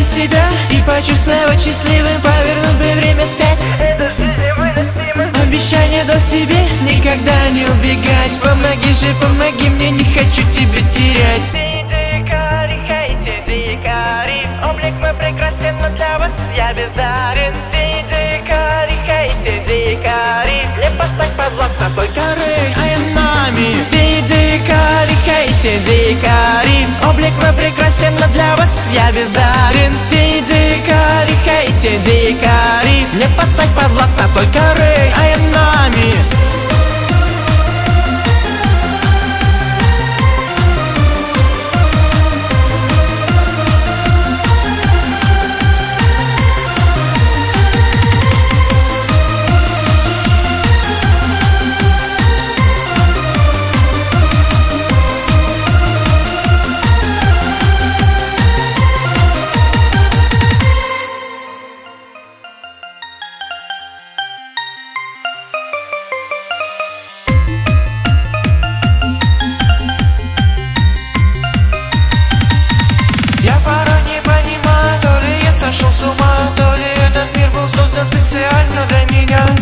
найти себя И почувствовать счастливым Повернуть бы время спять. Это же невыносимо Обещание до себе Никогда не убегать. Помоги же, помоги мне Не хочу тебя терять. Облик мой прекрасен, но для вас я бездарен. Сиди, Кари, хей, сиди, Кари. Не поставь под власть той коры. I am Сиди, Кари, хей, сиди, Кари Облик мой прекрасен, но для вас я бездарен. Сиди, Кари, хей, сиди, Кари Не поставь под власть той коры I am нами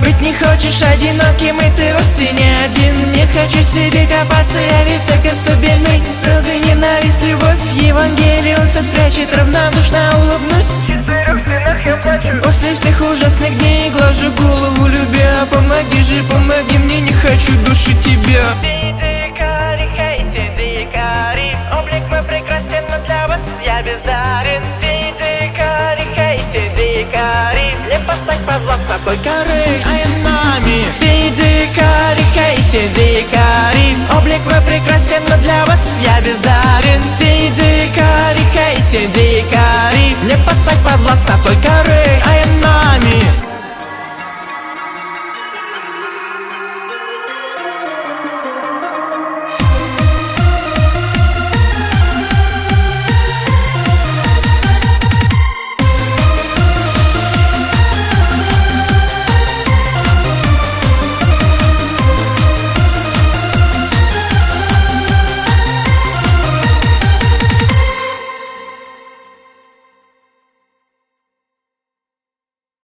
Быть не хочешь одиноким, и ты вовсе не один. Нет, хочу себе копаться, я ведь так особенный. Слезы, ненависть, любовь, Евангелие Он спрячет, равнодушно улыбнусь. В четырех стенах я плачу. После всех ужасных дней глажу голову, любя. Помоги же, помоги мне, не хочу душить тебя. Сиди, Кари, хей, сиди, Кари Облик мой прекрасен, но для вас я бездарен Не поставь под власть той коры. I am нами Сиди, Кари, хей, сиди, Кари Облик мой прекрасен, но для вас я бездарен. Сиди, Кари, хей, сиди, Кари Не поставь под власть той